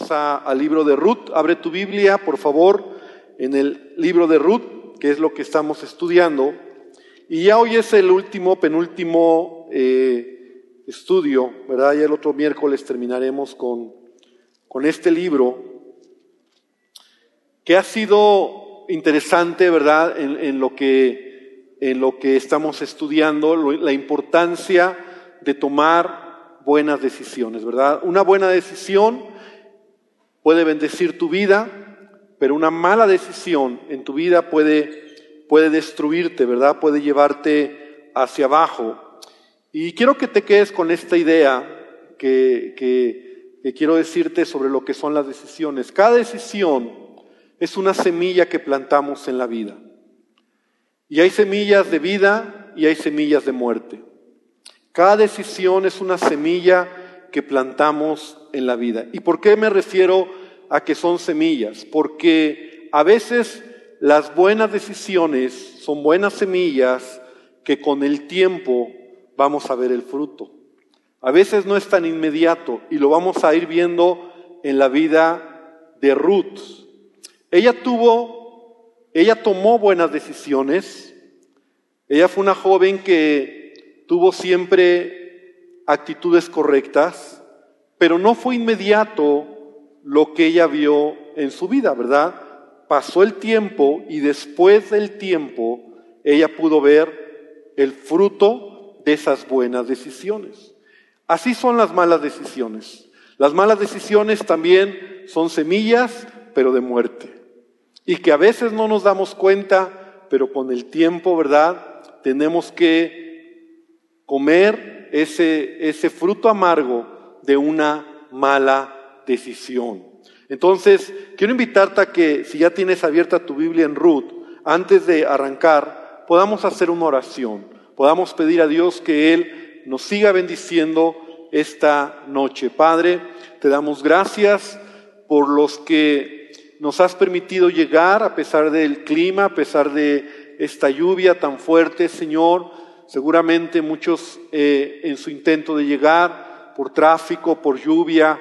Al libro de Ruth. Abre tu Biblia, por favor, en el libro de Ruth, que es lo que estamos estudiando. Y ya hoy es el último, penúltimo eh, estudio, ¿verdad? Ya el otro miércoles terminaremos con, con este libro, que ha sido interesante, ¿verdad? En, lo, que, en lo que estamos estudiando, la importancia de tomar buenas decisiones, ¿verdad? Una buena decisión puede bendecir tu vida, pero una mala decisión en tu vida puede, puede destruirte, ¿verdad? Puede llevarte hacia abajo. Y quiero que te quedes con esta idea que, que quiero decirte sobre lo que son las decisiones. Cada decisión es una semilla que plantamos en la vida. Y hay semillas de vida y hay semillas de muerte. Cada decisión es una semilla que plantamos en la vida. ¿Y por qué me refiero a que son semillas? Porque a veces las buenas decisiones son buenas semillas que con el tiempo vamos a ver el fruto. A veces no es tan inmediato y lo vamos a ir viendo en la vida de Ruth. Ella tuvo, ella tomó buenas decisiones. Ella fue una joven que tuvo siempre actitudes correctas, pero no fue inmediato lo que ella vio en su vida, ¿verdad? Pasó el tiempo y después del tiempo ella pudo ver el fruto de esas buenas decisiones. Así son las malas decisiones. Las malas decisiones también son semillas, pero de muerte. Y que a veces no nos damos cuenta, pero con el tiempo, ¿verdad? Tenemos que comer ese, ese fruto amargo de una mala decisión. Entonces, quiero invitarte a que si ya tienes abierta tu Biblia en Ruth, antes de arrancar, podamos hacer una oración, podamos pedir a Dios que Él nos siga bendiciendo esta noche. Padre, te damos gracias por los que nos has permitido llegar a pesar del clima, a pesar de esta lluvia tan fuerte, Señor. Seguramente muchos eh, en su intento de llegar por tráfico, por lluvia,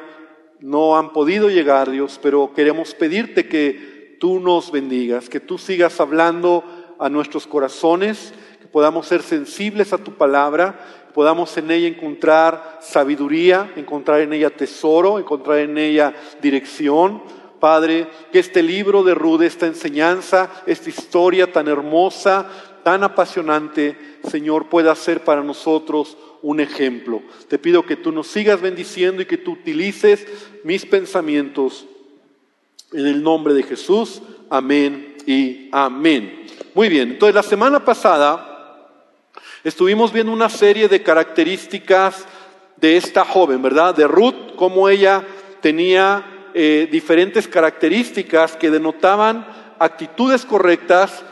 no han podido llegar, Dios, pero queremos pedirte que tú nos bendigas, que tú sigas hablando a nuestros corazones, que podamos ser sensibles a tu palabra, podamos en ella encontrar sabiduría, encontrar en ella tesoro, encontrar en ella dirección. Padre, que este libro de Rude, esta enseñanza, esta historia tan hermosa, tan apasionante, Señor, pueda ser para nosotros un ejemplo. Te pido que tú nos sigas bendiciendo y que tú utilices mis pensamientos en el nombre de Jesús. Amén y amén. Muy bien, entonces la semana pasada estuvimos viendo una serie de características de esta joven, ¿verdad? De Ruth, cómo ella tenía eh, diferentes características que denotaban actitudes correctas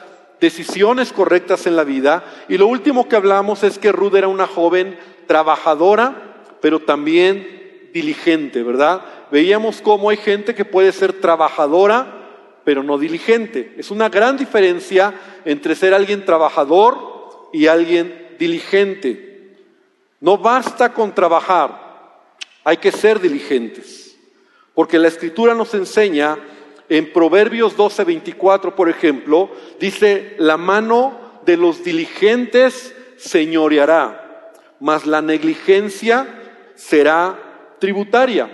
decisiones correctas en la vida. Y lo último que hablamos es que Ruth era una joven trabajadora, pero también diligente, ¿verdad? Veíamos cómo hay gente que puede ser trabajadora, pero no diligente. Es una gran diferencia entre ser alguien trabajador y alguien diligente. No basta con trabajar, hay que ser diligentes, porque la escritura nos enseña en Proverbios 12:24, por ejemplo, dice, la mano de los diligentes señoreará, mas la negligencia será tributaria.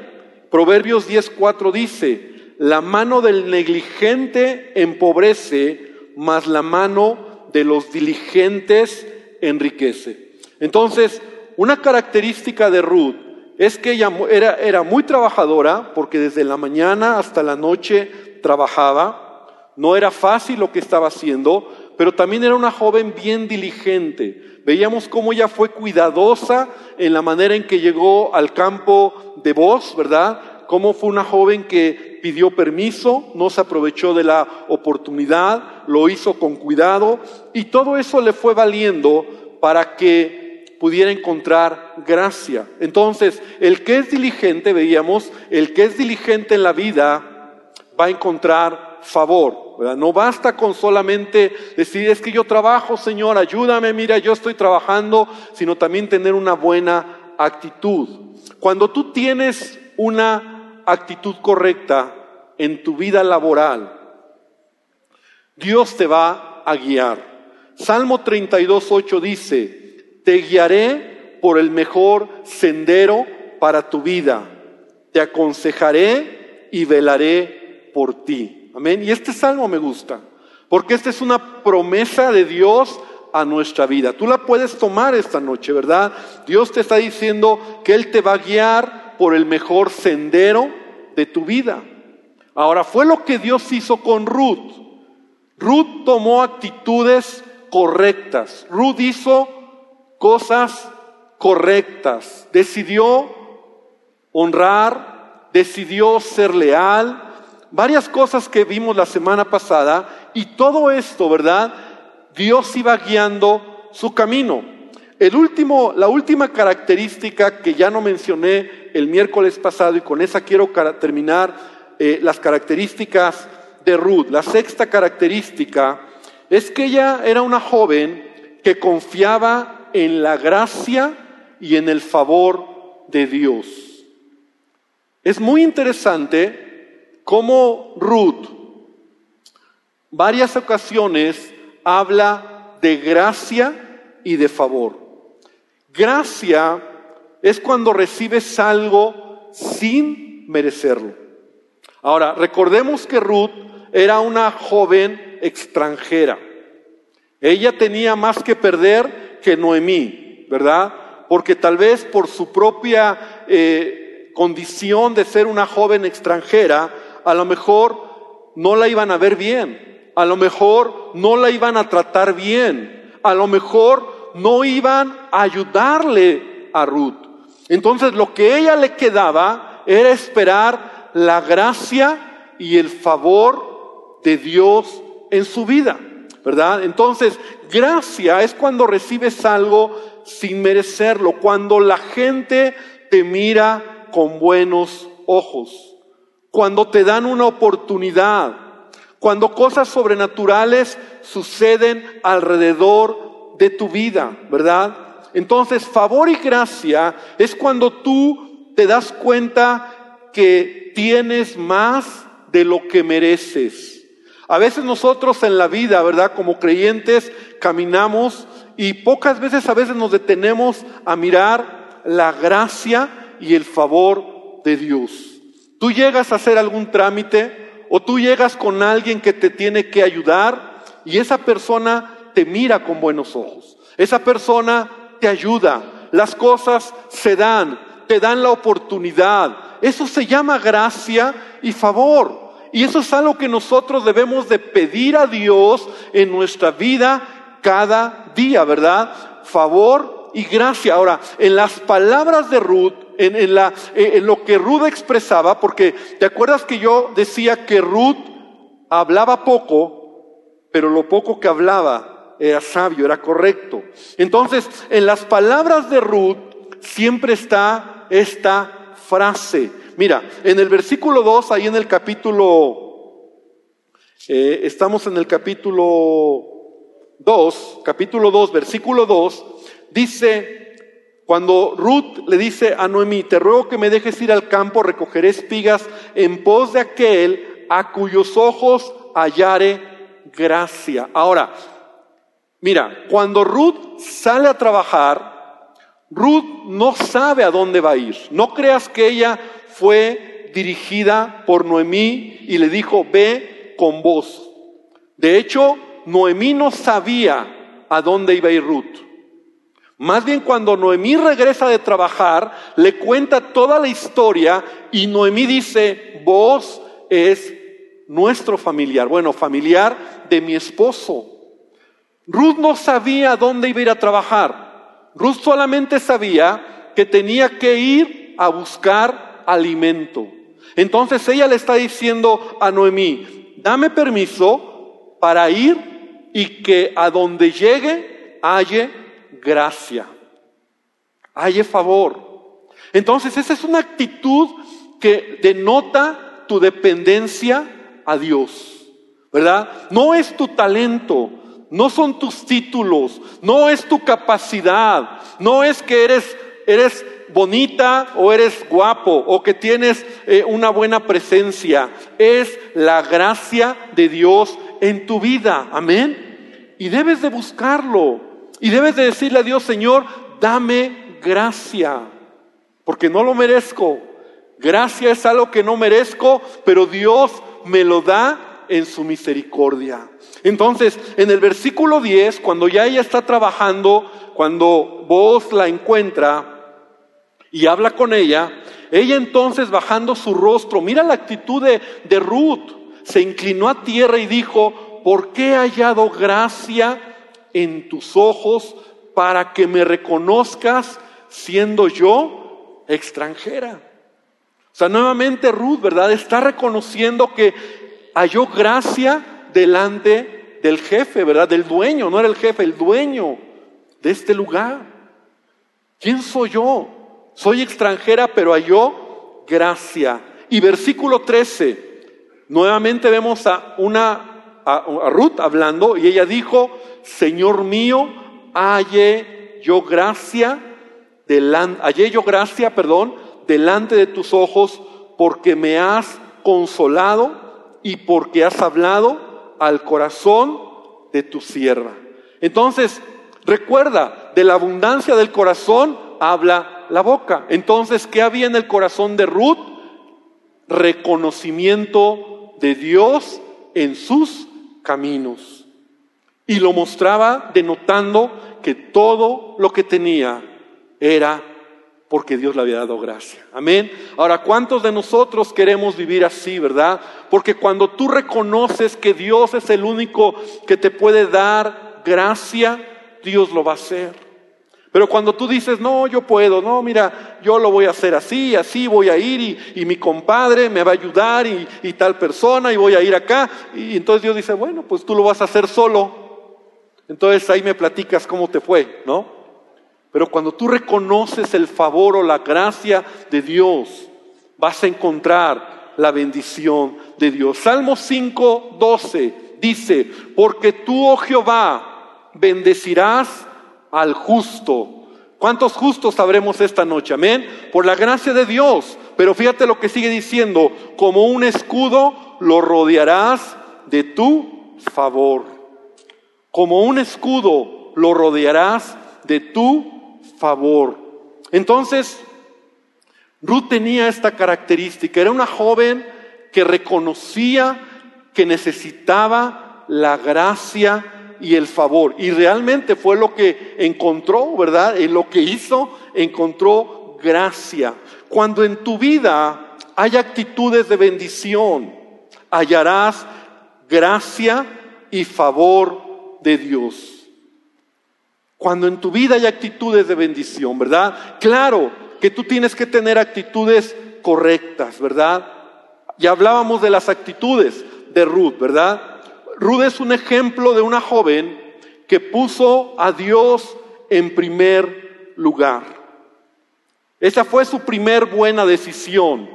Proverbios 10:4 dice, la mano del negligente empobrece, mas la mano de los diligentes enriquece. Entonces, una característica de Ruth es que ella era, era muy trabajadora porque desde la mañana hasta la noche trabajaba, no era fácil lo que estaba haciendo, pero también era una joven bien diligente. Veíamos cómo ella fue cuidadosa en la manera en que llegó al campo de voz, ¿verdad? Cómo fue una joven que pidió permiso, no se aprovechó de la oportunidad, lo hizo con cuidado y todo eso le fue valiendo para que pudiera encontrar gracia. Entonces, el que es diligente, veíamos, el que es diligente en la vida, va a encontrar favor. No basta con solamente decir, es que yo trabajo, Señor, ayúdame, mira, yo estoy trabajando, sino también tener una buena actitud. Cuando tú tienes una actitud correcta en tu vida laboral, Dios te va a guiar. Salmo 32, 8 dice, te guiaré por el mejor sendero para tu vida, te aconsejaré y velaré por ti. Amén. Y este salmo me gusta, porque esta es una promesa de Dios a nuestra vida. Tú la puedes tomar esta noche, ¿verdad? Dios te está diciendo que Él te va a guiar por el mejor sendero de tu vida. Ahora, fue lo que Dios hizo con Ruth. Ruth tomó actitudes correctas. Ruth hizo cosas correctas. Decidió honrar, decidió ser leal. Varias cosas que vimos la semana pasada. Y todo esto, ¿verdad? Dios iba guiando su camino. El último, la última característica que ya no mencioné el miércoles pasado y con esa quiero terminar eh, las características de Ruth. La sexta característica es que ella era una joven que confiaba en la gracia y en el favor de Dios. Es muy interesante cómo Ruth varias ocasiones habla de gracia y de favor. Gracia es cuando recibes algo sin merecerlo. Ahora, recordemos que Ruth era una joven extranjera. Ella tenía más que perder que Noemí, ¿verdad? Porque tal vez por su propia eh, condición de ser una joven extranjera, a lo mejor no la iban a ver bien a lo mejor no la iban a tratar bien, a lo mejor no iban a ayudarle a Ruth. Entonces lo que ella le quedaba era esperar la gracia y el favor de Dios en su vida, ¿verdad? Entonces, gracia es cuando recibes algo sin merecerlo, cuando la gente te mira con buenos ojos, cuando te dan una oportunidad, cuando cosas sobrenaturales suceden alrededor de tu vida, ¿verdad? Entonces, favor y gracia es cuando tú te das cuenta que tienes más de lo que mereces. A veces nosotros en la vida, ¿verdad? Como creyentes caminamos y pocas veces a veces nos detenemos a mirar la gracia y el favor de Dios. Tú llegas a hacer algún trámite, o tú llegas con alguien que te tiene que ayudar y esa persona te mira con buenos ojos. Esa persona te ayuda. Las cosas se dan, te dan la oportunidad. Eso se llama gracia y favor. Y eso es algo que nosotros debemos de pedir a Dios en nuestra vida cada día, ¿verdad? Favor y gracia. Ahora, en las palabras de Ruth, en, lo que Ruth expresaba, porque te acuerdas que yo decía que Ruth hablaba poco, pero lo poco que hablaba era sabio, era correcto. Entonces, en las palabras de Ruth siempre está esta frase. Mira, en el versículo 2, ahí en el capítulo, eh, estamos en el capítulo 2, capítulo 2, versículo 2, dice, cuando Ruth le dice a Noemí, te ruego que me dejes ir al campo, recogeré espigas en pos de aquel a cuyos ojos hallare gracia. Ahora, mira, cuando Ruth sale a trabajar, Ruth no sabe a dónde va a ir. No creas que ella fue dirigida por Noemí y le dijo, ve con vos. De hecho, Noemí no sabía a dónde iba a ir Ruth. Más bien cuando Noemí regresa de trabajar, le cuenta toda la historia y Noemí dice, vos es nuestro familiar, bueno, familiar de mi esposo. Ruth no sabía dónde iba a ir a trabajar. Ruth solamente sabía que tenía que ir a buscar alimento. Entonces ella le está diciendo a Noemí, dame permiso para ir y que a donde llegue halle gracia, hay favor. Entonces esa es una actitud que denota tu dependencia a Dios, ¿verdad? No es tu talento, no son tus títulos, no es tu capacidad, no es que eres, eres bonita o eres guapo o que tienes eh, una buena presencia. Es la gracia de Dios en tu vida. Amén. Y debes de buscarlo. Y debes de decirle a Dios, Señor, dame gracia. Porque no lo merezco. Gracia es algo que no merezco, pero Dios me lo da en su misericordia. Entonces, en el versículo 10, cuando ya ella está trabajando, cuando vos la encuentra y habla con ella, ella entonces bajando su rostro, mira la actitud de, de Ruth, se inclinó a tierra y dijo, ¿por qué he hallado gracia en tus ojos para que me reconozcas siendo yo extranjera? O sea, nuevamente Ruth, ¿verdad? Está reconociendo que halló gracia delante del jefe, ¿verdad? Del dueño, no era el jefe, el dueño de este lugar. ¿Quién soy yo? Soy extranjera, pero halló gracia. Y versículo 13, nuevamente vemos a una a, Ruth hablando y ella dijo, Señor mío, hallé yo gracia, delante, hallé yo gracia, perdón, delante de tus ojos, porque me has consolado y porque has hablado al corazón de tu sierva. Entonces, recuerda, de la abundancia del corazón habla la boca. Entonces, ¿qué había en el corazón de Ruth? Reconocimiento de Dios en sus caminos. Y lo mostraba denotando que todo lo que tenía era porque Dios le había dado gracia. Amén. Ahora, ¿cuántos de nosotros queremos vivir así, verdad? Porque cuando tú reconoces que Dios es el único que te puede dar gracia, Dios lo va a hacer. Pero cuando tú dices, no, yo puedo, no, mira, yo lo voy a hacer así, así voy a ir y, mi compadre me va a ayudar y, y tal persona y voy a ir acá. Y entonces Dios dice, bueno, pues tú lo vas a hacer solo. Entonces ahí me platicas cómo te fue, ¿no? Pero cuando tú reconoces el favor o la gracia de Dios, vas a encontrar la bendición de Dios. Salmo 5, 12 dice, porque tú, oh Jehová, bendecirás al justo. ¿Cuántos justos sabremos esta noche? Amén. Por la gracia de Dios. Pero fíjate lo que sigue diciendo, como un escudo lo rodearás de tu favor. Como un escudo lo rodearás de tu favor. Entonces, Ruth tenía esta característica. Era una joven que reconocía que necesitaba la gracia y el favor. Y realmente fue lo que encontró, ¿verdad? En lo que hizo, encontró gracia. Cuando en tu vida hay actitudes de bendición, hallarás gracia y favor de Dios. Cuando en tu vida hay actitudes de bendición, ¿verdad? Claro que tú tienes que tener actitudes correctas, ¿verdad? Ya hablábamos de las actitudes de Ruth, ¿verdad? Ruth es un ejemplo de una joven que puso a Dios en primer lugar. Esa fue su primer buena decisión.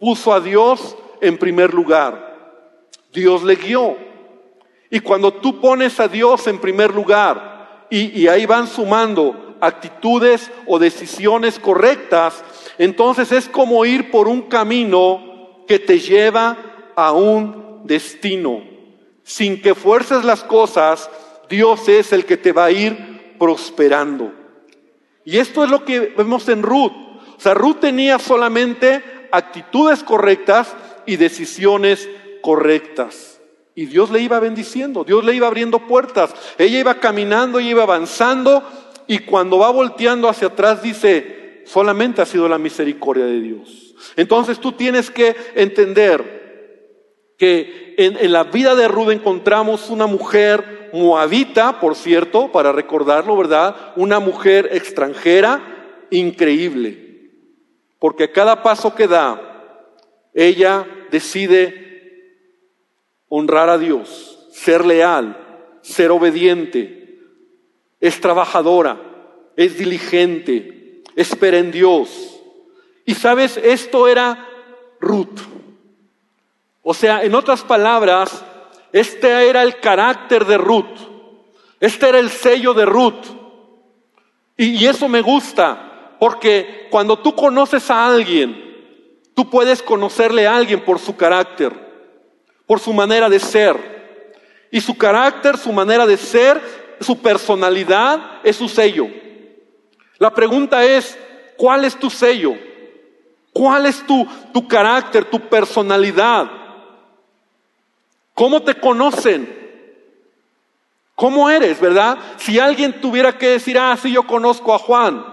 Puso a Dios en primer lugar. Dios le guió. Y cuando tú pones a Dios en primer lugar, y, ahí van sumando actitudes o decisiones correctas, entonces es como ir por un camino que te lleva a un destino. Sin que fuerces las cosas, Dios es el que te va a ir prosperando. Y esto es lo que vemos en Ruth. O sea, Ruth tenía solamente actitudes correctas y decisiones correctas. Y Dios le iba bendiciendo, Dios le iba abriendo puertas. Ella iba caminando, ella iba avanzando y cuando va volteando hacia atrás dice, solamente ha sido la misericordia de Dios. Entonces tú tienes que entender que en, la vida de Ruth encontramos una mujer moabita, por cierto, para recordarlo, ¿verdad? Una mujer extranjera increíble. Porque cada paso que da, ella decide honrar a Dios, ser leal, ser obediente, es trabajadora, es diligente, espera en Dios. Y sabes, esto era Ruth. O sea, en otras palabras, este era el carácter de Ruth. Este era el sello de Ruth. Y, eso me gusta, Porque cuando tú conoces a alguien, tú puedes conocerle a alguien por su carácter, por su manera de ser. Y su carácter, su manera de ser, su personalidad es su sello. La pregunta es, ¿cuál es tu sello? ¿Cuál es tu, tu carácter, tu personalidad? ¿Cómo te conocen? ¿Cómo eres, verdad? Si alguien tuviera que decir, ah, sí, yo conozco a Juan,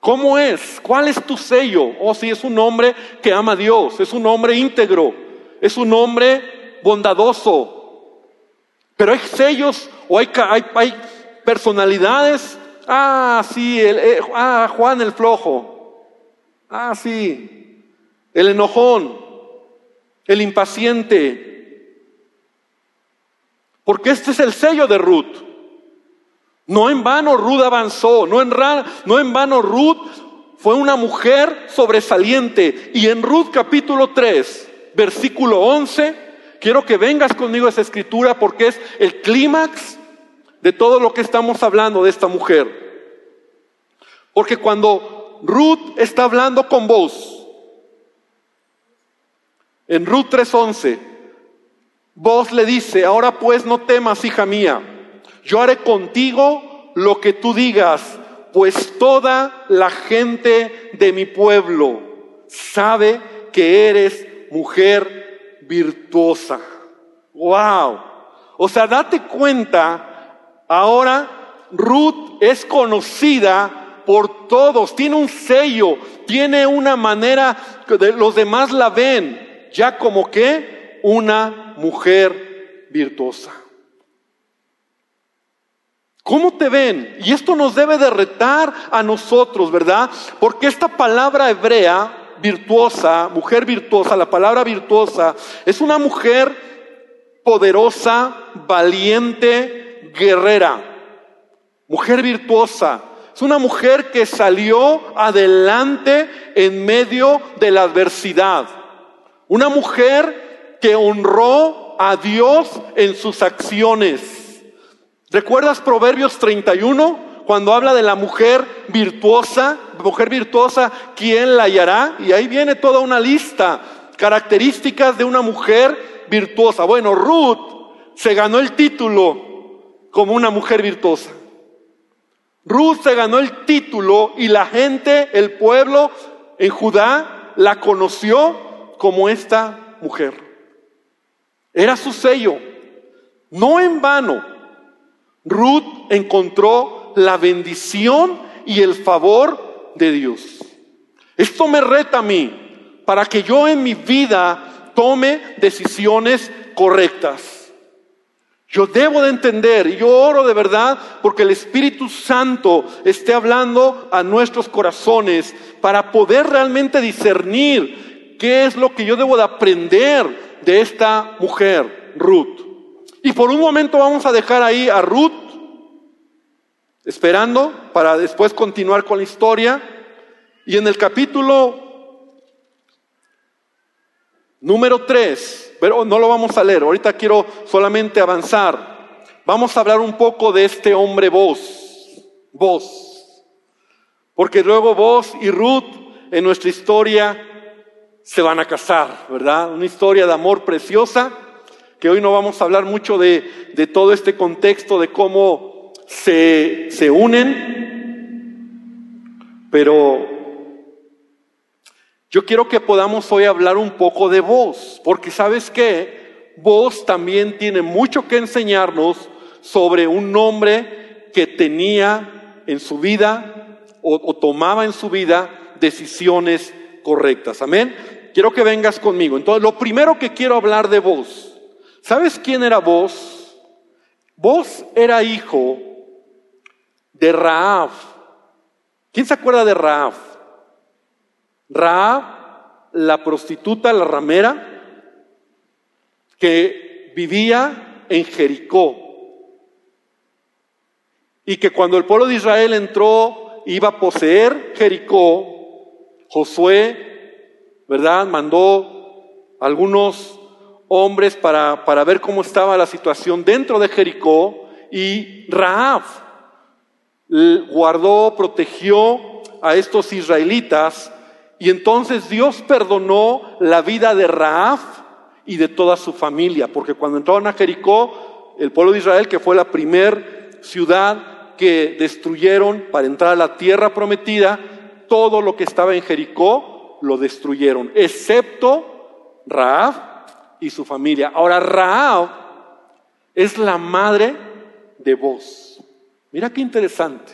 ¿cómo es? ¿Cuál es tu sello? Oh, si es un hombre que ama a Dios, es un hombre íntegro, es un hombre bondadoso. Pero hay sellos o hay, hay, personalidades. Ah, sí, el, eh, ah, Juan el flojo. Ah, sí, el enojón, el impaciente, porque este es el sello de Ruth. No en vano Ruth avanzó, no en, no en vano Ruth fue una mujer sobresaliente. Y en Ruth capítulo 3, versículo 11, quiero que vengas conmigo a esa escritura porque es el clímax de todo lo que estamos hablando de esta mujer. Porque cuando Ruth está hablando con vos, en Ruth 3:11, Vos le dice, ahora pues no temas, hija mía, yo haré contigo lo que tú digas, pues toda la gente de mi pueblo sabe que eres mujer virtuosa. Wow. O sea, date cuenta, ahora Ruth es conocida por todos, tiene un sello, tiene una manera que los demás la ven, ya como que una mujer virtuosa. ¿Cómo te ven? Y esto nos debe de retar a nosotros, ¿verdad? Porque esta palabra hebrea, virtuosa, mujer virtuosa, la palabra virtuosa, es una mujer poderosa, valiente, guerrera. Mujer virtuosa. Es una mujer que salió adelante en medio de la adversidad. Una mujer honró a Dios en sus acciones. ¿Recuerdas Proverbios 31? Cuando habla de la mujer virtuosa, mujer virtuosa, ¿quién la hallará? Y ahí viene toda una lista, características de una mujer virtuosa. Bueno, Ruth se ganó el título como una mujer virtuosa. Ruth se ganó el título y la gente, el pueblo en Judá, la conoció como esta mujer. Era su sello. No en vano, Ruth encontró la bendición y el favor de Dios. Esto me reta a mí para que yo en mi vida tome decisiones correctas. Yo debo de entender, y yo oro de verdad porque el Espíritu Santo esté hablando a nuestros corazones para poder realmente discernir qué es lo que yo debo de aprender de esta mujer, Ruth. Y por un momento vamos a dejar ahí a Ruth, esperando para después continuar con la historia. Y en el capítulo número 3, pero no lo vamos a leer, ahorita quiero solamente avanzar. Vamos a hablar un poco de este hombre vos, vos. Porque luego vos y Ruth en nuestra historia se van a casar, ¿verdad? Una historia de amor preciosa, que hoy no vamos a hablar mucho de, todo este contexto, de cómo se, se unen, pero yo quiero que podamos hoy hablar un poco de vos, porque sabes que vos también tiene mucho que enseñarnos sobre un hombre que tenía en su vida o tomaba en su vida decisiones correctas. Amén. Quiero que vengas conmigo. Entonces, lo primero que quiero hablar de vos. ¿Sabes quién era vos? Vos era hijo de Raab. ¿Quién se acuerda de Raab? Raab, la prostituta, la ramera, que vivía en Jericó. Y que cuando el pueblo de Israel entró, iba a poseer Jericó, Josué ¿verdad? Mandó algunos hombres para, para ver cómo estaba la situación dentro de Jericó y Raab guardó, protegió a estos israelitas y entonces Dios perdonó la vida de Raab y de toda su familia, porque cuando entraron a Jericó, el pueblo de Israel, que fue la primer ciudad que destruyeron para entrar a la tierra prometida, todo lo que estaba en Jericó lo destruyeron, excepto Raab y su familia. Ahora, Raab es la madre de vos. Mira qué interesante.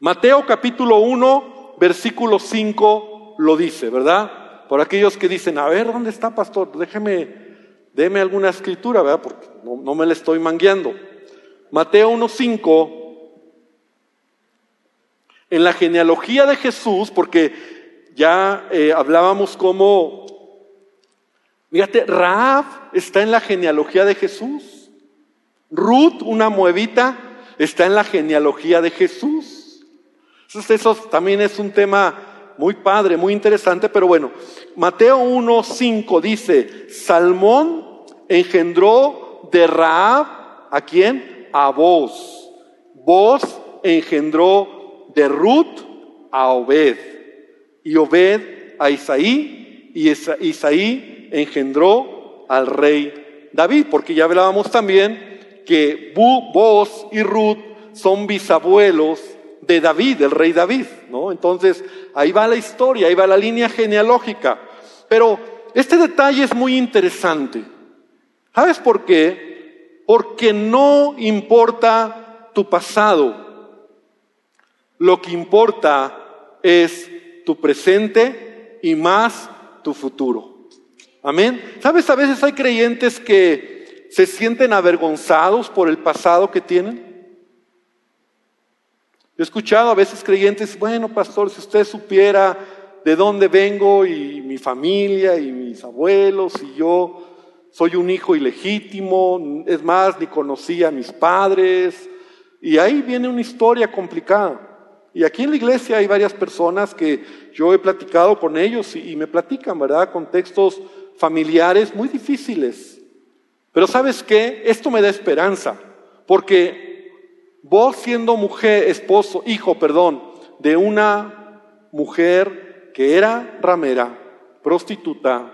Mateo capítulo 1, versículo 5 lo dice, ¿verdad? Por aquellos que dicen, a ver, ¿dónde está, pastor? Déjeme, déme alguna escritura, ¿verdad? Porque no, no me la estoy mangueando. Mateo 1, 5 en la genealogía de Jesús, porque ya eh, hablábamos como, fíjate, Raab está en la genealogía de Jesús. Ruth, una muevita, está en la genealogía de Jesús. Entonces eso también es un tema muy padre, muy interesante, pero bueno, Mateo 1.5 dice, Salmón engendró de Raab, ¿a quién? A vos. Vos engendró de Ruth a Obed, y Obed a Isaí, y Isaí engendró al rey David, porque ya hablábamos también que vos y Ruth son bisabuelos de David, el rey David, ¿no? Entonces, ahí va la historia, ahí va la línea genealógica. Pero este detalle es muy interesante. ¿Sabes por qué? Porque no importa tu pasado, lo que importa es tu presente y más tu futuro. Amén. ¿Sabes? A veces hay creyentes que se sienten avergonzados por el pasado que tienen. He escuchado a veces creyentes, bueno, pastor, si usted supiera de dónde vengo y mi familia y mis abuelos y yo soy un hijo ilegítimo, es más, ni conocía a mis padres. Y ahí viene una historia complicada. Y aquí en la iglesia hay varias personas que yo he platicado con ellos y, me platican, ¿verdad? Contextos familiares muy difíciles. Pero sabes qué? Esto me da esperanza, porque vos siendo mujer, esposo, hijo, perdón, de una mujer que era ramera, prostituta,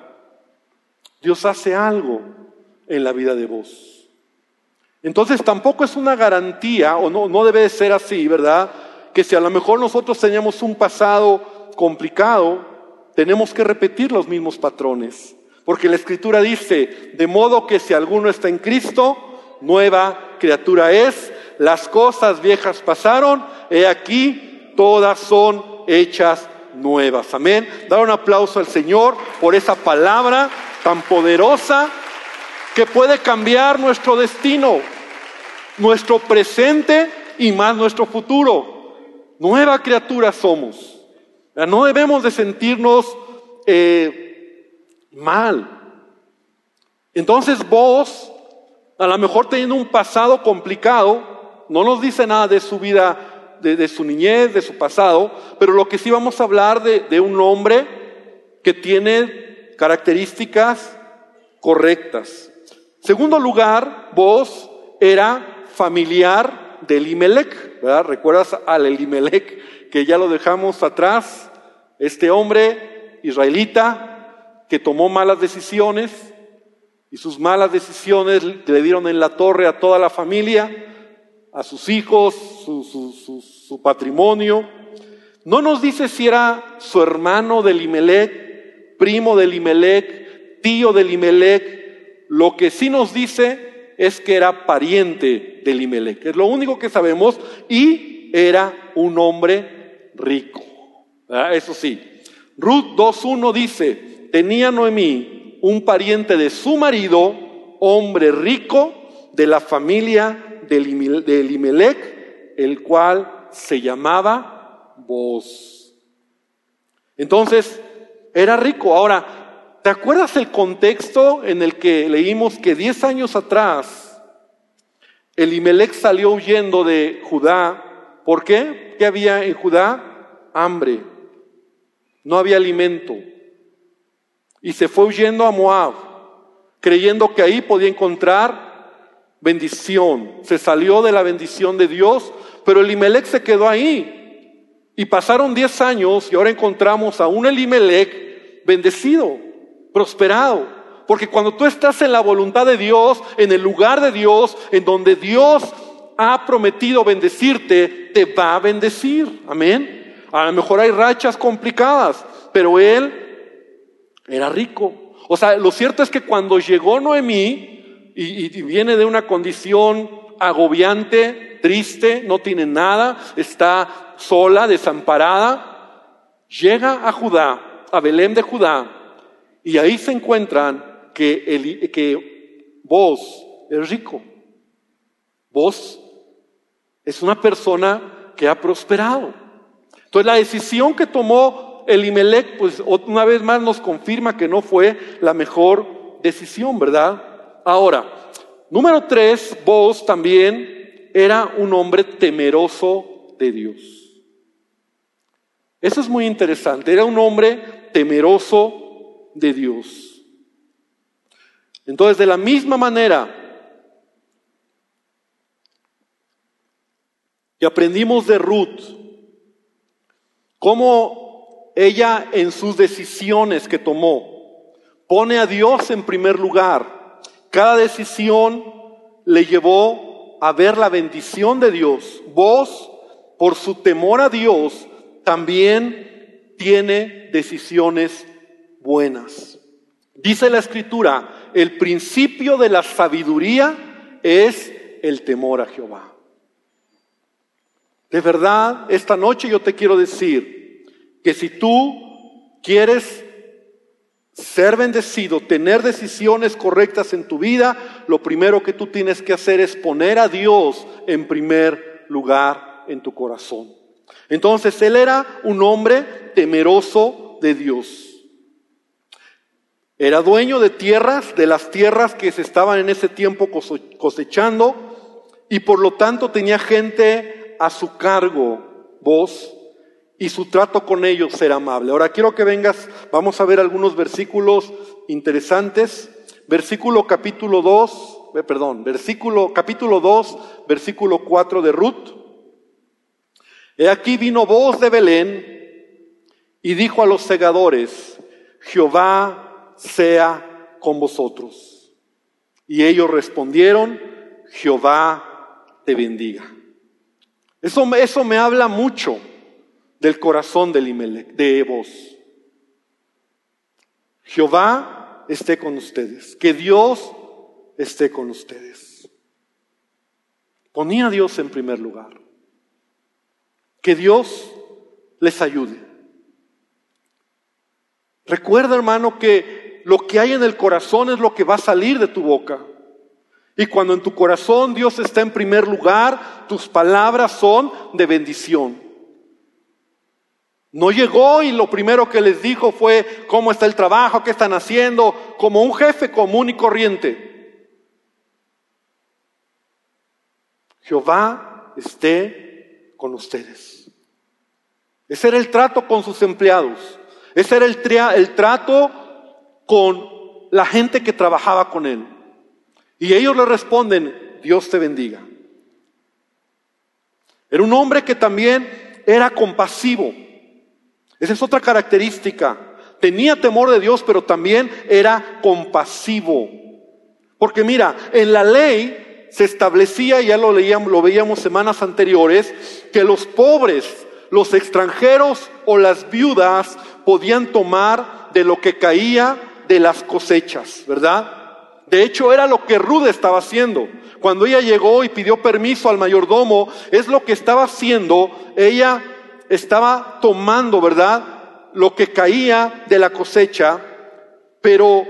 Dios hace algo en la vida de vos. Entonces tampoco es una garantía, o no, no debe ser así, ¿verdad? Que si a lo mejor nosotros teníamos un pasado complicado, tenemos que repetir los mismos patrones. Porque la escritura dice, de modo que si alguno está en Cristo, nueva criatura es, las cosas viejas pasaron, he aquí, todas son hechas nuevas. Amén. Dar un aplauso al Señor por esa palabra tan poderosa que puede cambiar nuestro destino, nuestro presente y más nuestro futuro. Nueva criatura somos. No debemos de sentirnos eh, mal. Entonces vos, a lo mejor teniendo un pasado complicado, no nos dice nada de su vida, de, su niñez, de su pasado, pero lo que sí vamos a hablar de, de un hombre que tiene características correctas. Segundo lugar, vos era familiar del Imelec, ¿verdad? ¿Recuerdas al Elimelec que ya lo dejamos atrás? Este hombre israelita que tomó malas decisiones y sus malas decisiones le dieron en la torre a toda la familia, a sus hijos, su, patrimonio. No nos dice si era su hermano del Imelec, primo del Imelec, tío del Imelec. Lo que sí nos dice es que era pariente de Limelec. Es lo único que sabemos. Y era un hombre rico. Eso sí. Ruth 2.1 dice, tenía Noemí un pariente de su marido, hombre rico de la familia de Limelec, el cual se llamaba Boz. Entonces, era rico. Ahora, ¿Te acuerdas el contexto en el que leímos que diez años atrás Elimelech salió huyendo de Judá? ¿Por qué? ¿Qué había en Judá? Hambre. No había alimento. Y se fue huyendo a Moab, creyendo que ahí podía encontrar bendición. Se salió de la bendición de Dios, pero Elimelech se quedó ahí. Y pasaron 10 años y ahora encontramos a un Elimelech bendecido, prosperado. Porque cuando tú estás en la voluntad de Dios, en el lugar de Dios, en donde Dios ha prometido bendecirte, te va a bendecir. Amén. A lo mejor hay rachas complicadas, pero él era rico. O sea, lo cierto es que cuando llegó Noemí y, viene de una condición agobiante, triste, no tiene nada, está sola, desamparada, llega a Judá, a Belén de Judá, y ahí se encuentran que, el, que vos es rico. Vos es una persona que ha prosperado. Entonces la decisión que tomó Elimelech, pues una vez más nos confirma que no fue la mejor decisión, ¿verdad? Ahora, número tres, vos también era un hombre temeroso de Dios. Eso es muy interesante, era un hombre temeroso de Dios. Entonces, de la misma manera Y aprendimos de Ruth cómo ella en sus decisiones que tomó pone a Dios en primer lugar. Cada decisión le llevó a ver la bendición de Dios. Vos, por su temor a Dios, también tiene decisiones buenas. Dice la escritura, el principio de la sabiduría es el temor a Jehová. De verdad, esta noche yo te quiero decir que si tú quieres ser bendecido, tener decisiones correctas en tu vida, lo primero que tú tienes que hacer es poner a Dios en primer lugar en tu corazón. Entonces, él era un hombre temeroso de Dios. Era dueño de tierras, de las tierras que se estaban en ese tiempo cosechando, y por lo tanto tenía gente a su cargo vos y su trato con ellos será amable. Ahora quiero que vengas, vamos a ver algunos versículos interesantes. Versículo capítulo 2, eh, perdón, versículo capítulo 2, versículo 4 de Ruth. He aquí vino voz de Belén y dijo a los segadores, Jehová sea con vosotros. Y ellos respondieron, Jehová te bendiga. Eso, eso me habla mucho del corazón de, vos. Jehová esté con ustedes, que Dios esté con ustedes. Ponía a Dios en primer lugar. Que Dios les ayude. Recuerda, hermano, que lo que hay en el corazón es lo que va a salir de tu boca. Y cuando en tu corazón Dios está en primer lugar, tus palabras son de bendición. No llegó y lo primero que les dijo fue cómo está el trabajo, qué están haciendo, como un jefe común y corriente. Jehová esté con ustedes. Ese era el trato con sus empleados. Ese era el, el trato con la gente que trabajaba con él. Y ellos le responden, Dios te bendiga. Era un hombre que también era compasivo. Esa es otra característica. Tenía temor de Dios, pero también era compasivo. Porque mira, en la ley se establecía, ya lo leíamos, lo veíamos semanas anteriores, que los pobres, los extranjeros o las viudas podían tomar de lo que caía de las cosechas, ¿verdad? De hecho, era lo que Rude estaba haciendo. Cuando ella llegó y pidió permiso al mayordomo, es lo que estaba haciendo. Ella estaba tomando, ¿verdad? Lo que caía de la cosecha, pero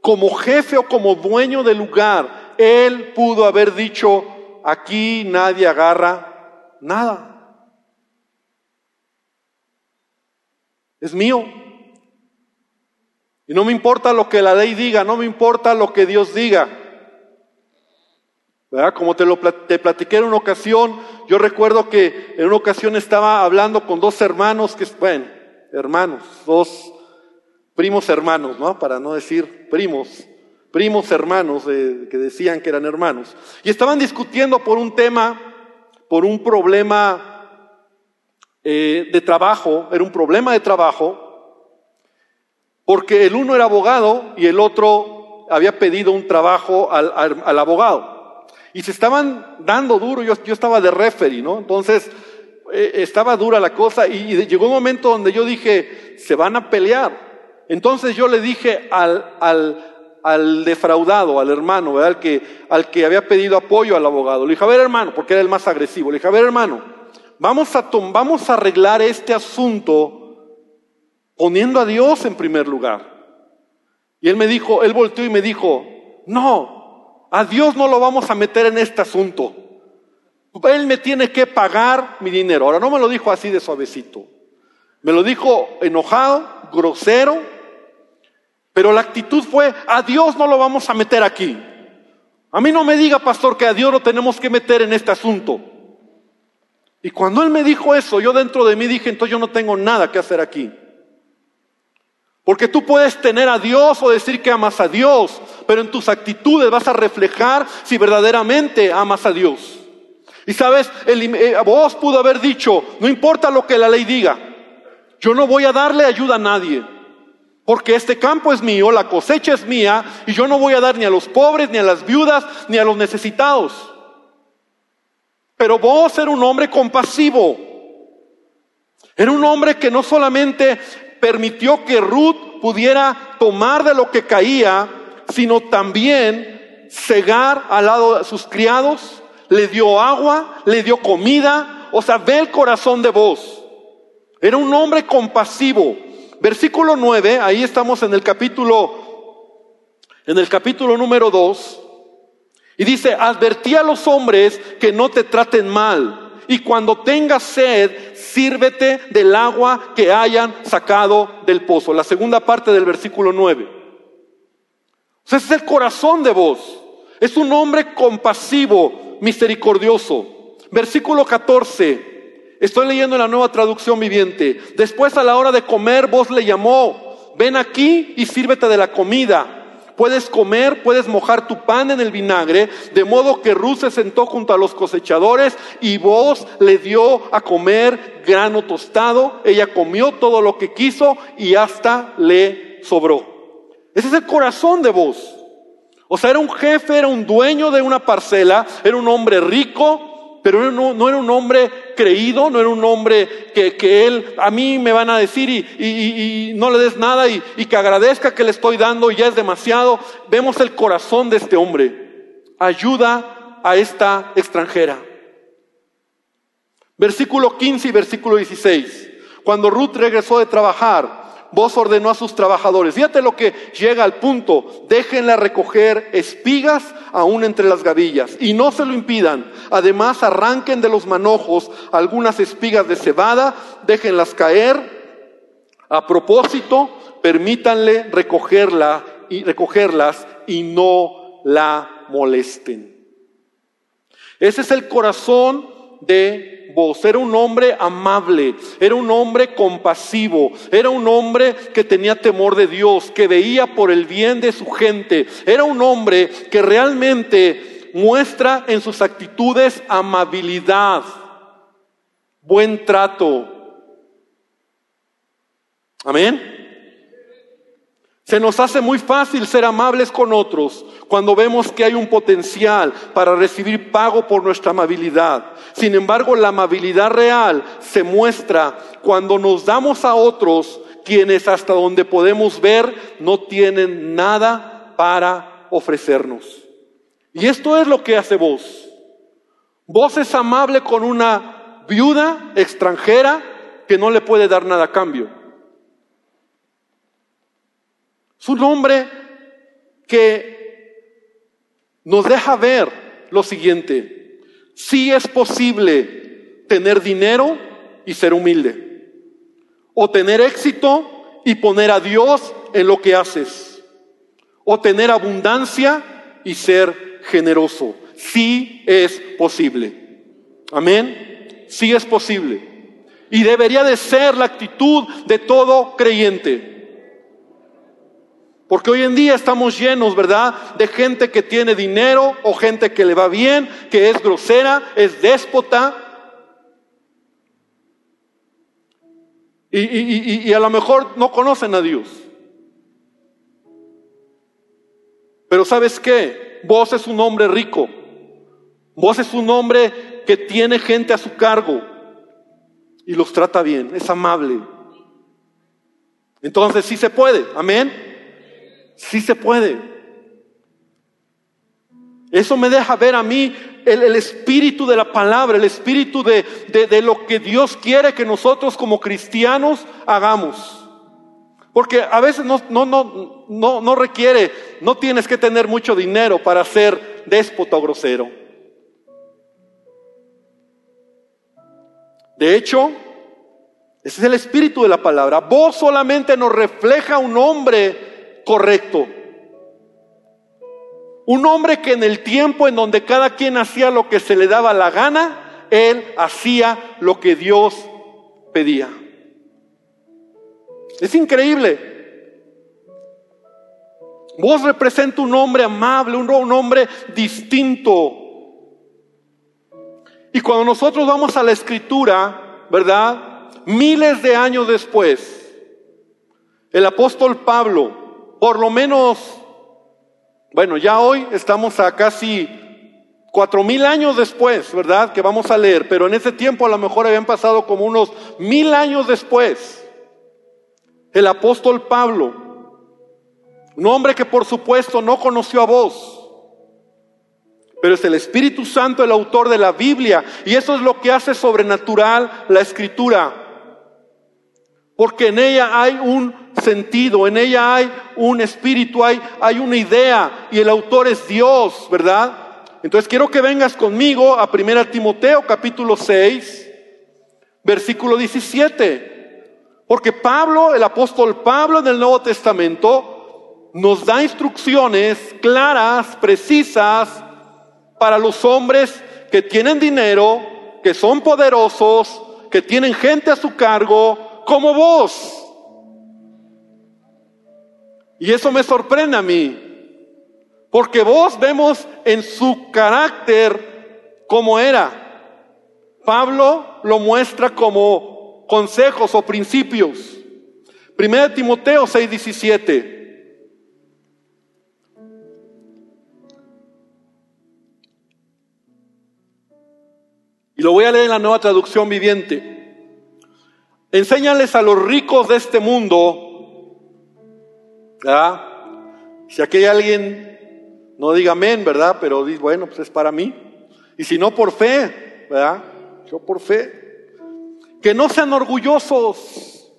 como jefe o como dueño del lugar, él pudo haber dicho, aquí nadie agarra nada. Es mío. Y no me importa lo que la ley diga, no me importa lo que Dios diga. ¿Verdad? Como te lo te platiqué en una ocasión, yo recuerdo que en una ocasión estaba hablando con dos hermanos que, bueno, hermanos, dos primos hermanos, ¿no? Para no decir primos, primos hermanos que decían que eran hermanos. Y estaban discutiendo por un tema, por un problema eh, de trabajo, era un problema de trabajo, porque el uno era abogado y el otro había pedido un trabajo al, abogado. Y se estaban dando duro, yo, yo estaba de referee, ¿no? Entonces, eh, estaba dura la cosa y, llegó un momento donde yo dije, se van a pelear. Entonces yo le dije al, al, al defraudado, al hermano, ¿verdad? Al, que, al que había pedido apoyo al abogado, le dije, a ver hermano, porque era el más agresivo, le dije, a ver hermano, vamos a, vamos a arreglar este asunto poniendo a Dios en primer lugar. Y él me dijo, él volteó y me dijo, no, a Dios no lo vamos a meter en este asunto. Él me tiene que pagar mi dinero. Ahora no me lo dijo así de suavecito. Me lo dijo enojado, grosero, pero la actitud fue, a Dios no lo vamos a meter aquí. A mí no me diga, pastor, que a Dios lo tenemos que meter en este asunto. Y cuando él me dijo eso, yo dentro de mí dije, entonces yo no tengo nada que hacer aquí. Porque tú puedes tener a Dios o decir que amas a Dios, pero en tus actitudes vas a reflejar si verdaderamente amas a Dios. Y sabes, eh, vos pudo haber dicho, no importa lo que la ley diga, yo no voy a darle ayuda a nadie, porque este campo es mío, la cosecha es mía, y yo no voy a dar ni a los pobres, ni a las viudas, ni a los necesitados. Pero vos era un hombre compasivo, era un hombre que no solamente permitió que Ruth pudiera tomar de lo que caía, sino también cegar al lado de sus criados, le dio agua, le dio comida, o sea, ve el corazón de vos. Era un hombre compasivo. Versículo 9, ahí estamos en el capítulo, en el capítulo número 2, y dice, advertí a los hombres que no te traten mal, y cuando tengas sed, sírvete del agua que hayan sacado del pozo. La segunda parte del versículo 9. ese es el corazón de vos. Es un hombre compasivo, misericordioso. Versículo 14. Estoy leyendo en la nueva traducción viviente. Después a la hora de comer, vos le llamó, ven aquí y sírvete de la comida. Puedes comer, puedes mojar tu pan en el vinagre, de modo que Ruth se sentó junto a los cosechadores y vos le dio a comer grano tostado. Ella comió todo lo que quiso y hasta le sobró. Ese es el corazón de vos. O sea, era un jefe, era un dueño de una parcela, era un hombre rico, pero no, era un hombre creído, no era un hombre que, él, a mí me van a decir y, no le des nada y, y que agradezca que le estoy dando y ya es demasiado. Vemos el corazón de este hombre. Ayuda a esta extranjera. Versículo 15 y versículo 16. Cuando Ruth regresó de trabajar, vos ordenó a sus trabajadores. Fíjate lo que llega al punto. Déjenla recoger espigas aún entre las gavillas y no se lo impidan. Además, arranquen de los manojos algunas espigas de cebada, déjenlas caer. A propósito, permítanle recogerla y recogerlas y no la molesten. Ese es el corazón de era un hombre amable, era un hombre compasivo, era un hombre que tenía temor de Dios, que veía por el bien de su gente, era un hombre que realmente muestra en sus actitudes amabilidad, buen trato. Amén. Se nos hace muy fácil ser amables con otros cuando vemos que hay un potencial para recibir pago por nuestra amabilidad. Sin embargo, la amabilidad real se muestra cuando nos damos a otros quienes hasta donde podemos ver no tienen nada para ofrecernos. Y esto es lo que hace vos. Vos es amable con una viuda extranjera que no le puede dar nada a cambio. Es un hombre que nos deja ver lo siguiente. Si es posible tener dinero y ser humilde. O tener éxito y poner a Dios en lo que haces. O tener abundancia y ser generoso. Sí es posible. Amén. Sí es posible. Y debería de ser la actitud de todo creyente. Porque hoy en día estamos llenos, ¿verdad? De gente que tiene dinero o gente que le va bien, que es grosera, es déspota. y, a lo mejor no conocen a Dios. Pero ¿sabes qué? Vos es un hombre rico. Vos es un hombre que tiene gente a su cargo y los trata bien, es amable. Entonces sí se puede, amén. Sí se puede. Eso me deja ver a mí el, espíritu de la palabra, el espíritu de, de, lo que Dios quiere que nosotros como cristianos hagamos. Porque a veces no, no, no, no, no requiere, no tienes que tener mucho dinero para ser déspota o grosero. De hecho, ese es el espíritu de la palabra. Vos solamente nos refleja un hombre correcto. Un hombre que en el tiempo en donde cada quien hacía lo que se le daba la gana, él hacía lo que Dios pedía. Es increíble. Vos representa un hombre amable, un, un hombre distinto. Y cuando nosotros vamos a la escritura, ¿verdad? Miles de años después, el apóstol Pablo, por lo menos bueno, ya hoy estamos a casi cuatro mil años después, ¿verdad? Que vamos a leer, pero en ese tiempo a lo mejor habían pasado como unos mil años después. El apóstol Pablo, un hombre que por supuesto no conoció a vos, pero es el Espíritu Santo el autor de la Biblia y eso es lo que hace sobrenatural la escritura porque en ella hay un sentido, en ella hay un espíritu, hay, hay una idea y el autor es Dios, ¿verdad? Entonces quiero que vengas conmigo a 1 Timoteo capítulo 6, versículo 17. Porque Pablo, el apóstol Pablo en el Nuevo Testamento, nos da instrucciones claras, precisas, para los hombres que tienen dinero, que son poderosos, que tienen gente a su cargo, como vos. Y eso me sorprende a mí, porque vos vemos en su carácter como era. Pablo lo muestra como consejos o principios. Primera Timoteo 6:17. Y lo voy a leer en la nueva traducción viviente. Enséñales a los ricos de este mundo, ¿verdad? Si aquí hay alguien, no diga amén, ¿verdad? Pero dice, bueno, pues es para mí. Y si no por fe, ¿verdad? Yo por fe. Que no sean orgullosos,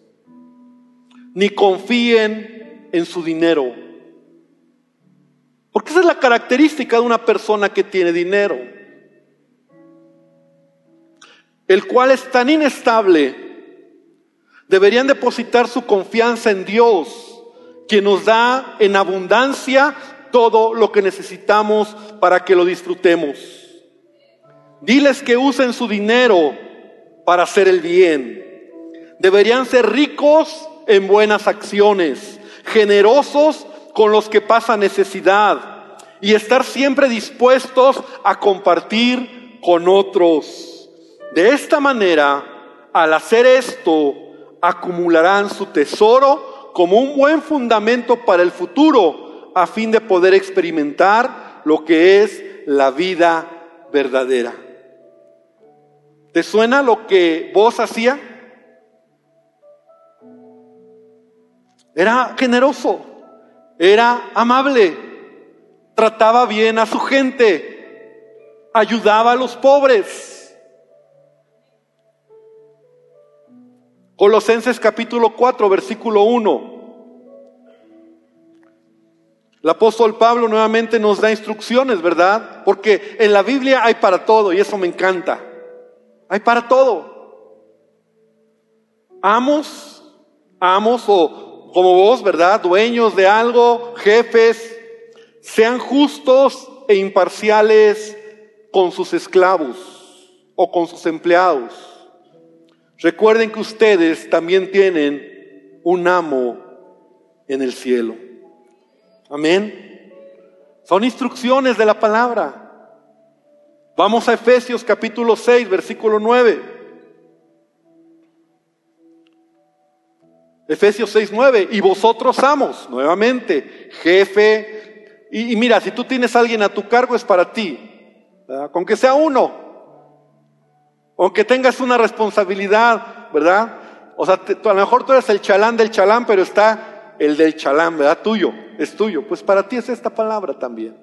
ni confíen en su dinero. Porque esa es la característica de una persona que tiene dinero. El cual es tan inestable Deberían depositar su confianza en Dios, quien nos da en abundancia todo lo que necesitamos para que lo disfrutemos. Diles que usen su dinero para hacer el bien. Deberían ser ricos en buenas acciones, generosos con los que pasan necesidad y estar siempre dispuestos a compartir con otros. De esta manera, al hacer esto, acumularán su tesoro como un buen fundamento para el futuro, a fin de poder experimentar lo que es la vida verdadera. ¿Te suena lo que vos hacía? Era generoso, era amable, trataba bien a su gente, ayudaba a los pobres. Colosenses capítulo 4, versículo 1. El apóstol Pablo nuevamente nos da instrucciones, ¿verdad? Porque en la Biblia hay para todo y eso me encanta. Hay para todo. Amos, amos o como vos, ¿verdad? Dueños de algo, jefes, sean justos e imparciales con sus esclavos o con sus empleados Recuerden que ustedes también tienen un amo en el cielo. Amén. Son instrucciones de la palabra. Vamos a Efesios capítulo 6, versículo 9. Efesios 6:9, y vosotros amos, nuevamente, jefe. Y, mira, si tú tienes a alguien a tu cargo es para ti, con que sea uno, aunque tengas una responsabilidad, ¿verdad? O sea, a lo mejor tú eres el chalán del chalán, pero está el del chalán, ¿verdad? Tuyo, es tuyo. Pues para ti es esta palabra también.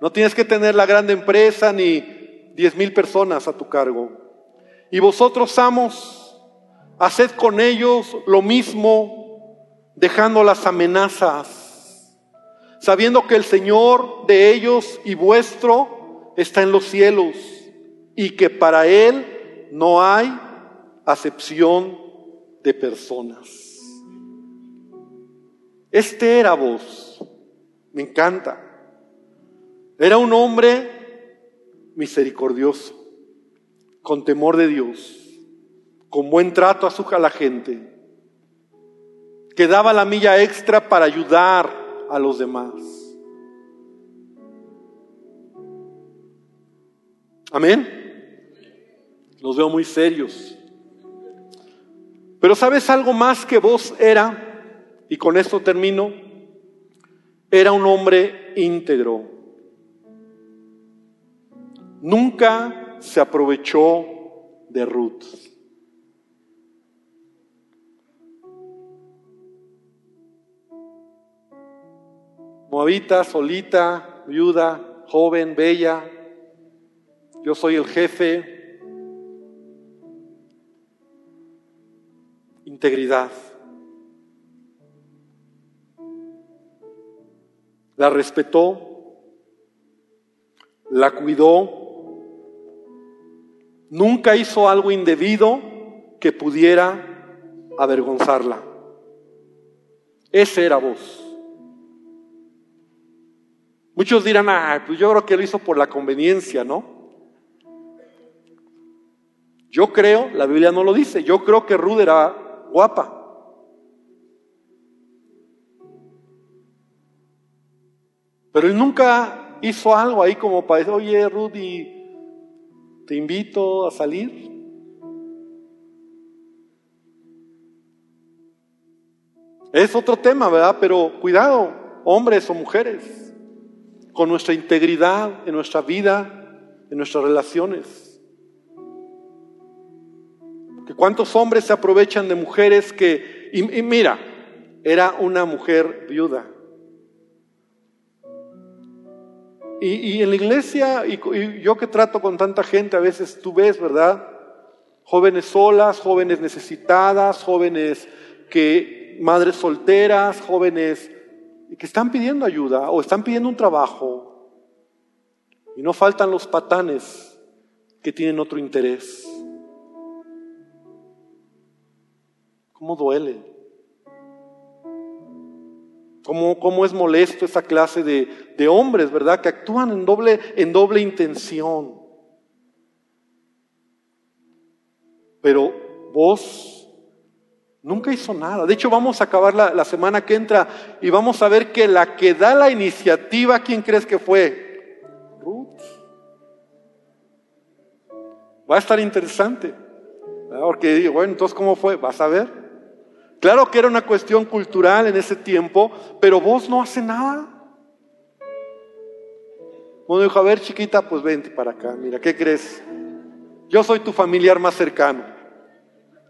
No tienes que tener la grande empresa ni diez mil personas a tu cargo. Y vosotros, amos, Haced con ellos lo mismo, dejando las amenazas, sabiendo que el Señor de ellos y vuestro está en los cielos y que para Él no hay acepción de personas. Este era vos, me encanta. Era un hombre misericordioso, con temor de Dios con buen trato a, su, la gente, que daba la milla extra para ayudar a los demás. Amén. Los veo muy serios. Pero sabes algo más que vos era, y con esto termino, era un hombre íntegro. Nunca se aprovechó de Ruth. Moabita, solita, viuda, joven, bella. Yo soy el jefe. Integridad. La respetó, la cuidó, nunca hizo algo indebido que pudiera avergonzarla. Ese era vos. Muchos dirán, ah, pues yo creo que lo hizo por la conveniencia, ¿no? Yo creo, la Biblia no lo dice, yo creo que Ruth guapa. Pero él nunca hizo algo ahí como para decir, oye Rudy, te invito a salir. Es otro tema, ¿verdad? Pero cuidado, hombres o mujeres con nuestra integridad en nuestra vida, en nuestras relaciones. Que cuántos hombres se aprovechan de mujeres que, y, mira, era una mujer viuda. Y, en la iglesia, y, y, yo que trato con tanta gente, a veces tú ves, ¿verdad? Jóvenes solas, jóvenes necesitadas, jóvenes que, madres solteras, jóvenes y que están pidiendo ayuda o están pidiendo un trabajo y no faltan los patanes que tienen otro interés. ¿Cómo duele? ¿Cómo, cómo es molesto esa clase de, de hombres, verdad? Que actúan en doble, en doble intención. Pero vos Nunca hizo nada. De hecho, vamos a acabar la, semana que entra y vamos a ver que la que da la iniciativa, ¿quién crees que fue? Ruth. Va a estar interesante. Porque digo, bueno, entonces, ¿cómo fue? Vas a ver. Claro que era una cuestión cultural en ese tiempo, pero vos no hace nada. Bueno, dijo, a ver, chiquita, pues vente para acá. Mira, ¿qué crees? Yo soy tu familiar más cercano.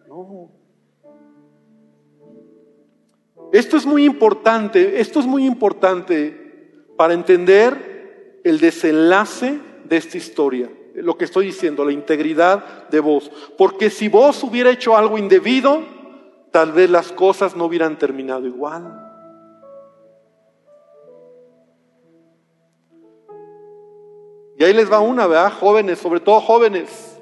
No. Esto es muy importante, esto es muy importante para entender el desenlace de esta historia, lo que estoy diciendo, la integridad de vos. Porque si vos hubiera hecho algo indebido, tal vez las cosas no hubieran terminado igual. Y ahí les va una, ¿verdad? Jóvenes, sobre todo jóvenes.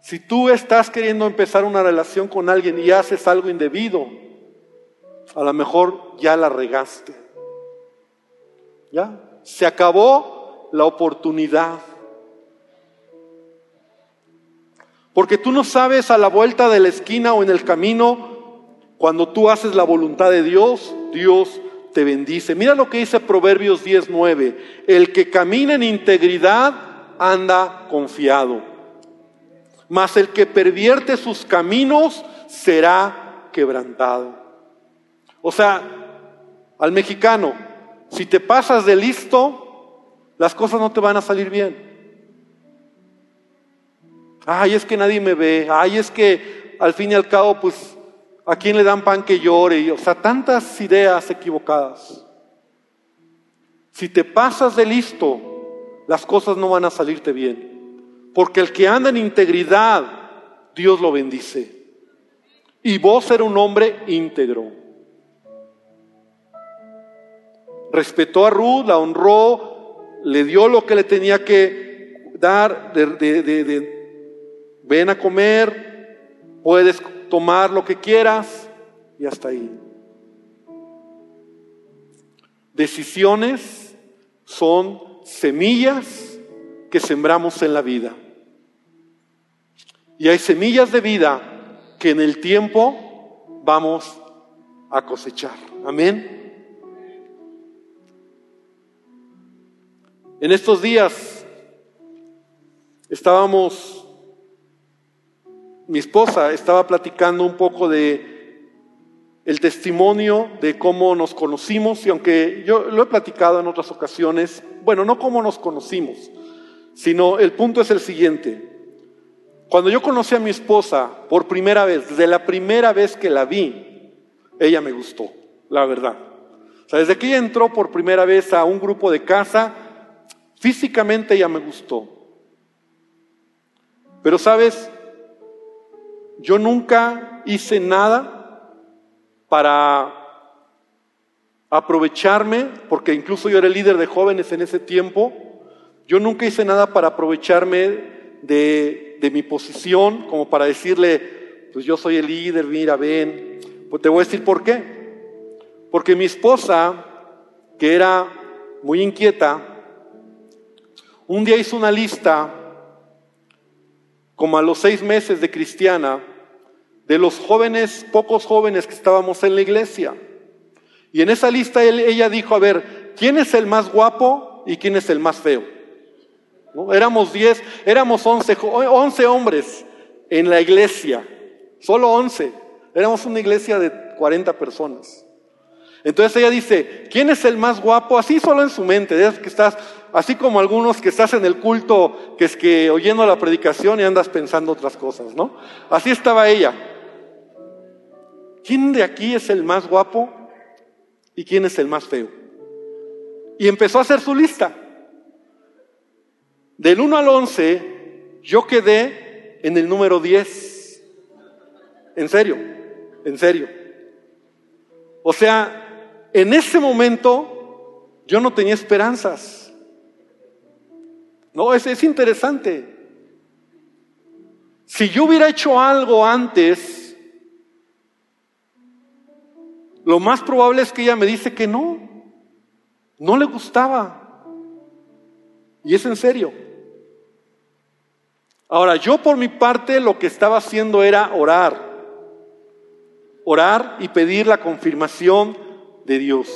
Si tú estás queriendo empezar una relación con alguien y haces algo indebido, a lo mejor ya la regaste. ¿Ya? Se acabó la oportunidad. Porque tú no sabes a la vuelta de la esquina o en el camino, cuando tú haces la voluntad de Dios, Dios te bendice. Mira lo que dice Proverbios 10:9. El que camina en integridad anda confiado. Mas el que pervierte sus caminos será quebrantado. O sea, al mexicano, si te pasas de listo, las cosas no te van a salir bien. Ay, es que nadie me ve. Ay, es que al fin y al cabo, pues, ¿a quién le dan pan que llore? O sea, tantas ideas equivocadas. Si te pasas de listo, las cosas no van a salirte bien. Porque el que anda en integridad, Dios lo bendice. Y vos eres un hombre íntegro. Respetó a Ruth, la honró, le dio lo que le tenía que dar de ven a comer, puedes tomar lo que quieras y hasta ahí. Decisiones son semillas que sembramos en la vida. Y hay semillas de vida que en el tiempo vamos a cosechar. Amén. En estos días estábamos mi esposa estaba platicando un poco de el testimonio de cómo nos conocimos y aunque yo lo he platicado en otras ocasiones, bueno, no cómo nos conocimos, sino el punto es el siguiente. Cuando yo conocí a mi esposa por primera vez, desde la primera vez que la vi, ella me gustó, la verdad. O sea, desde que ella entró por primera vez a un grupo de casa, físicamente ella me gustó. Pero sabes, yo nunca hice nada para aprovecharme, porque incluso yo era el líder de jóvenes en ese tiempo, yo nunca hice nada para aprovecharme de, de mi posición, como para decirle, pues yo soy el líder, mira, ven. Pues te voy a decir por qué. Porque mi esposa, que era muy inquieta, un día hizo una lista como a los seis meses de cristiana, de los jóvenes, pocos jóvenes que estábamos en la iglesia. Y en esa lista ella dijo, a ver, ¿quién es el más guapo y quién es el más feo? ¿No? Éramos diez, éramos once, once hombres en la iglesia, solo once. Éramos una iglesia de 40 personas. Entonces ella dice, ¿quién es el más guapo? Así solo en su mente, es que estás, así como algunos que estás en el culto, que es que oyendo la predicación y andas pensando otras cosas, ¿no? Así estaba ella. ¿Quién de aquí es el más guapo y quién es el más feo? Y empezó a hacer su lista. Del 1 al 11, yo quedé en el número 10. En serio, en serio. O sea, en ese momento yo no tenía esperanzas. No, es, es interesante. Si yo hubiera hecho algo antes, lo más probable es que ella me dice que no, no le gustaba. Y es en serio. Ahora, yo por mi parte lo que estaba haciendo era orar. Orar y pedir la confirmación de Dios.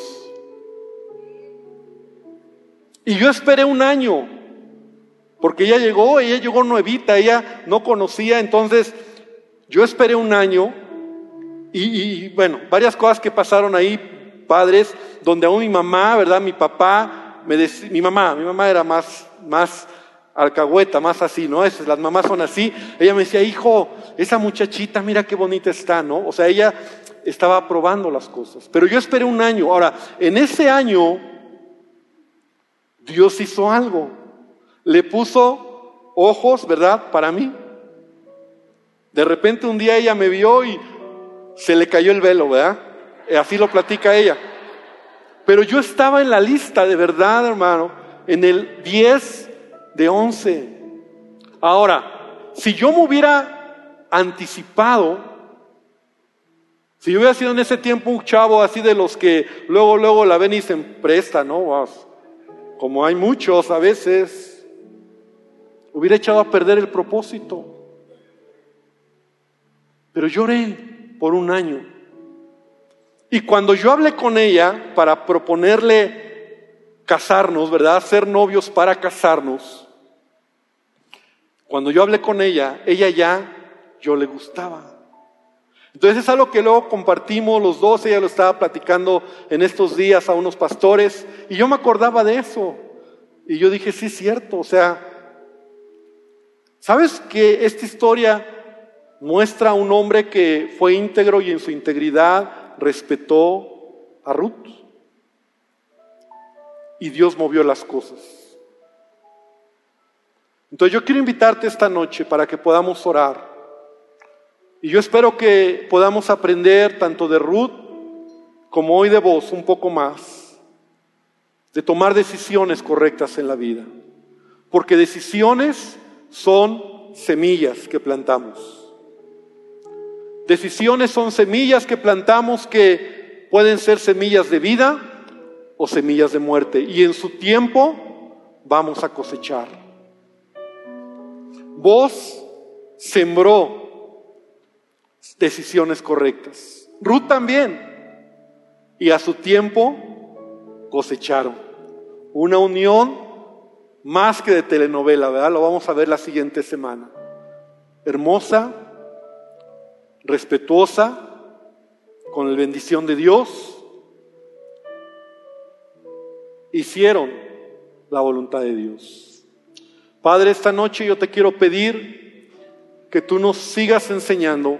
Y yo esperé un año, porque ella llegó, ella llegó nuevita, ella no conocía, entonces yo esperé un año y, bueno, varias cosas que pasaron ahí, padres, donde aún mi mamá, ¿verdad? Mi papá, me mi mamá, mi mamá era más, más alcahueta, más así, ¿no? Es, las mamás son así. Ella me decía, hijo, esa muchachita, mira qué bonita está, ¿no? O sea, ella estaba probando las cosas. Pero yo esperé un año. Ahora, en ese año, Dios hizo algo. Le puso ojos, ¿verdad? Para mí. De repente un día ella me vio y se le cayó el velo, ¿verdad? Así lo platica ella. Pero yo estaba en la lista, de verdad, hermano, en el 10 de 11. Ahora, si yo me hubiera anticipado, si yo hubiera sido en ese tiempo un chavo así de los que luego, luego la ven y se presta, ¿no? Como hay muchos a veces, hubiera echado a perder el propósito. Pero lloré por un año. Y cuando yo hablé con ella para proponerle casarnos, ¿verdad? Ser novios para casarnos. Cuando yo hablé con ella, ella ya, yo le gustaba. Entonces es algo que luego compartimos los dos, ella lo estaba platicando en estos días a unos pastores, y yo me acordaba de eso. Y yo dije, sí, es cierto, o sea, ¿sabes que esta historia muestra a un hombre que fue íntegro y en su integridad respetó a Ruth? Y Dios movió las cosas. Entonces yo quiero invitarte esta noche para que podamos orar. Y yo espero que podamos aprender tanto de Ruth como hoy de vos un poco más, de tomar decisiones correctas en la vida. Porque decisiones son semillas que plantamos. Decisiones son semillas que plantamos que pueden ser semillas de vida o semillas de muerte. Y en su tiempo vamos a cosechar. Vos sembró decisiones correctas. Ruth también. Y a su tiempo cosecharon. Una unión más que de telenovela, ¿verdad? Lo vamos a ver la siguiente semana. Hermosa, respetuosa, con la bendición de Dios. Hicieron la voluntad de Dios. Padre, esta noche yo te quiero pedir que tú nos sigas enseñando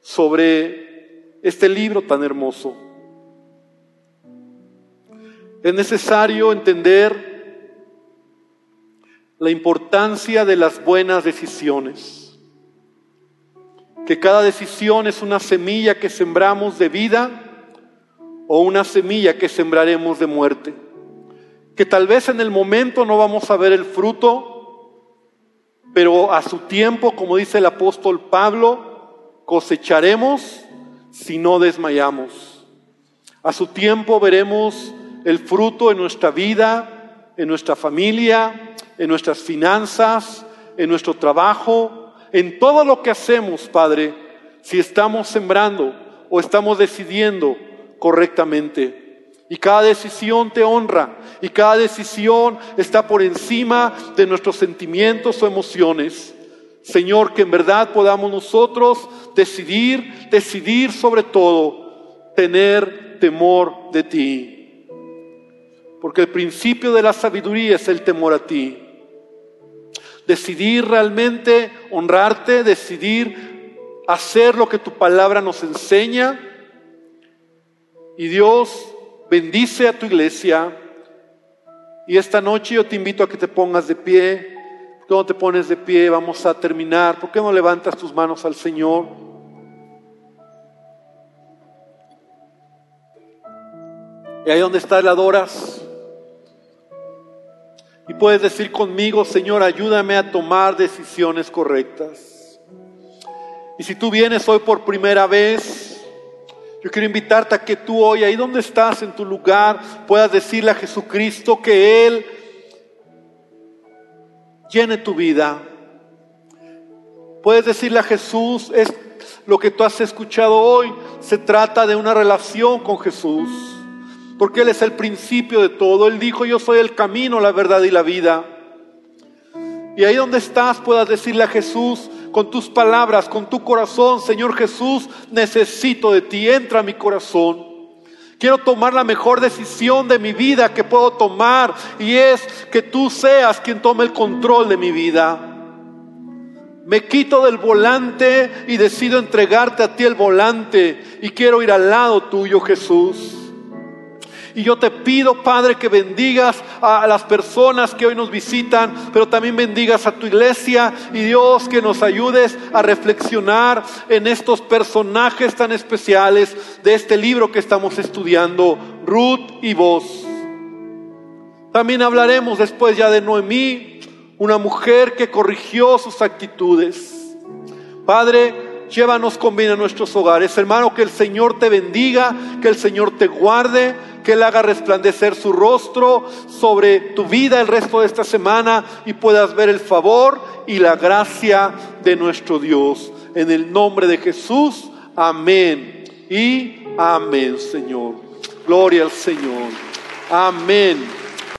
sobre este libro tan hermoso. Es necesario entender la importancia de las buenas decisiones, que cada decisión es una semilla que sembramos de vida o una semilla que sembraremos de muerte, que tal vez en el momento no vamos a ver el fruto, pero a su tiempo, como dice el apóstol Pablo, cosecharemos si no desmayamos. A su tiempo veremos el fruto en nuestra vida, en nuestra familia, en nuestras finanzas, en nuestro trabajo, en todo lo que hacemos, Padre, si estamos sembrando o estamos decidiendo correctamente. Y cada decisión te honra y cada decisión está por encima de nuestros sentimientos o emociones. Señor, que en verdad podamos nosotros decidir, decidir sobre todo, tener temor de ti. Porque el principio de la sabiduría es el temor a ti. Decidir realmente honrarte, decidir hacer lo que tu palabra nos enseña. Y Dios bendice a tu iglesia. Y esta noche yo te invito a que te pongas de pie no te pones de pie? Vamos a terminar. ¿Por qué no levantas tus manos al Señor? Y ahí donde estás, la adoras. Y puedes decir conmigo, Señor, ayúdame a tomar decisiones correctas. Y si tú vienes hoy por primera vez, yo quiero invitarte a que tú hoy, ahí donde estás en tu lugar, puedas decirle a Jesucristo que Él llene tu vida. Puedes decirle a Jesús, es lo que tú has escuchado hoy, se trata de una relación con Jesús, porque Él es el principio de todo. Él dijo, yo soy el camino, la verdad y la vida. Y ahí donde estás puedas decirle a Jesús con tus palabras, con tu corazón, Señor Jesús, necesito de ti, entra a mi corazón. Quiero tomar la mejor decisión de mi vida que puedo tomar y es que tú seas quien tome el control de mi vida. Me quito del volante y decido entregarte a ti el volante y quiero ir al lado tuyo, Jesús. Y yo te pido, Padre, que bendigas a las personas que hoy nos visitan, pero también bendigas a tu iglesia y Dios que nos ayudes a reflexionar en estos personajes tan especiales de este libro que estamos estudiando, Ruth y vos. También hablaremos después ya de Noemí, una mujer que corrigió sus actitudes. Padre, llévanos con bien a nuestros hogares. Hermano, que el Señor te bendiga, que el Señor te guarde, que Él haga resplandecer su rostro sobre tu vida el resto de esta semana y puedas ver el favor y la gracia de nuestro Dios. En el nombre de Jesús, amén y amén, Señor. Gloria al Señor. Amén.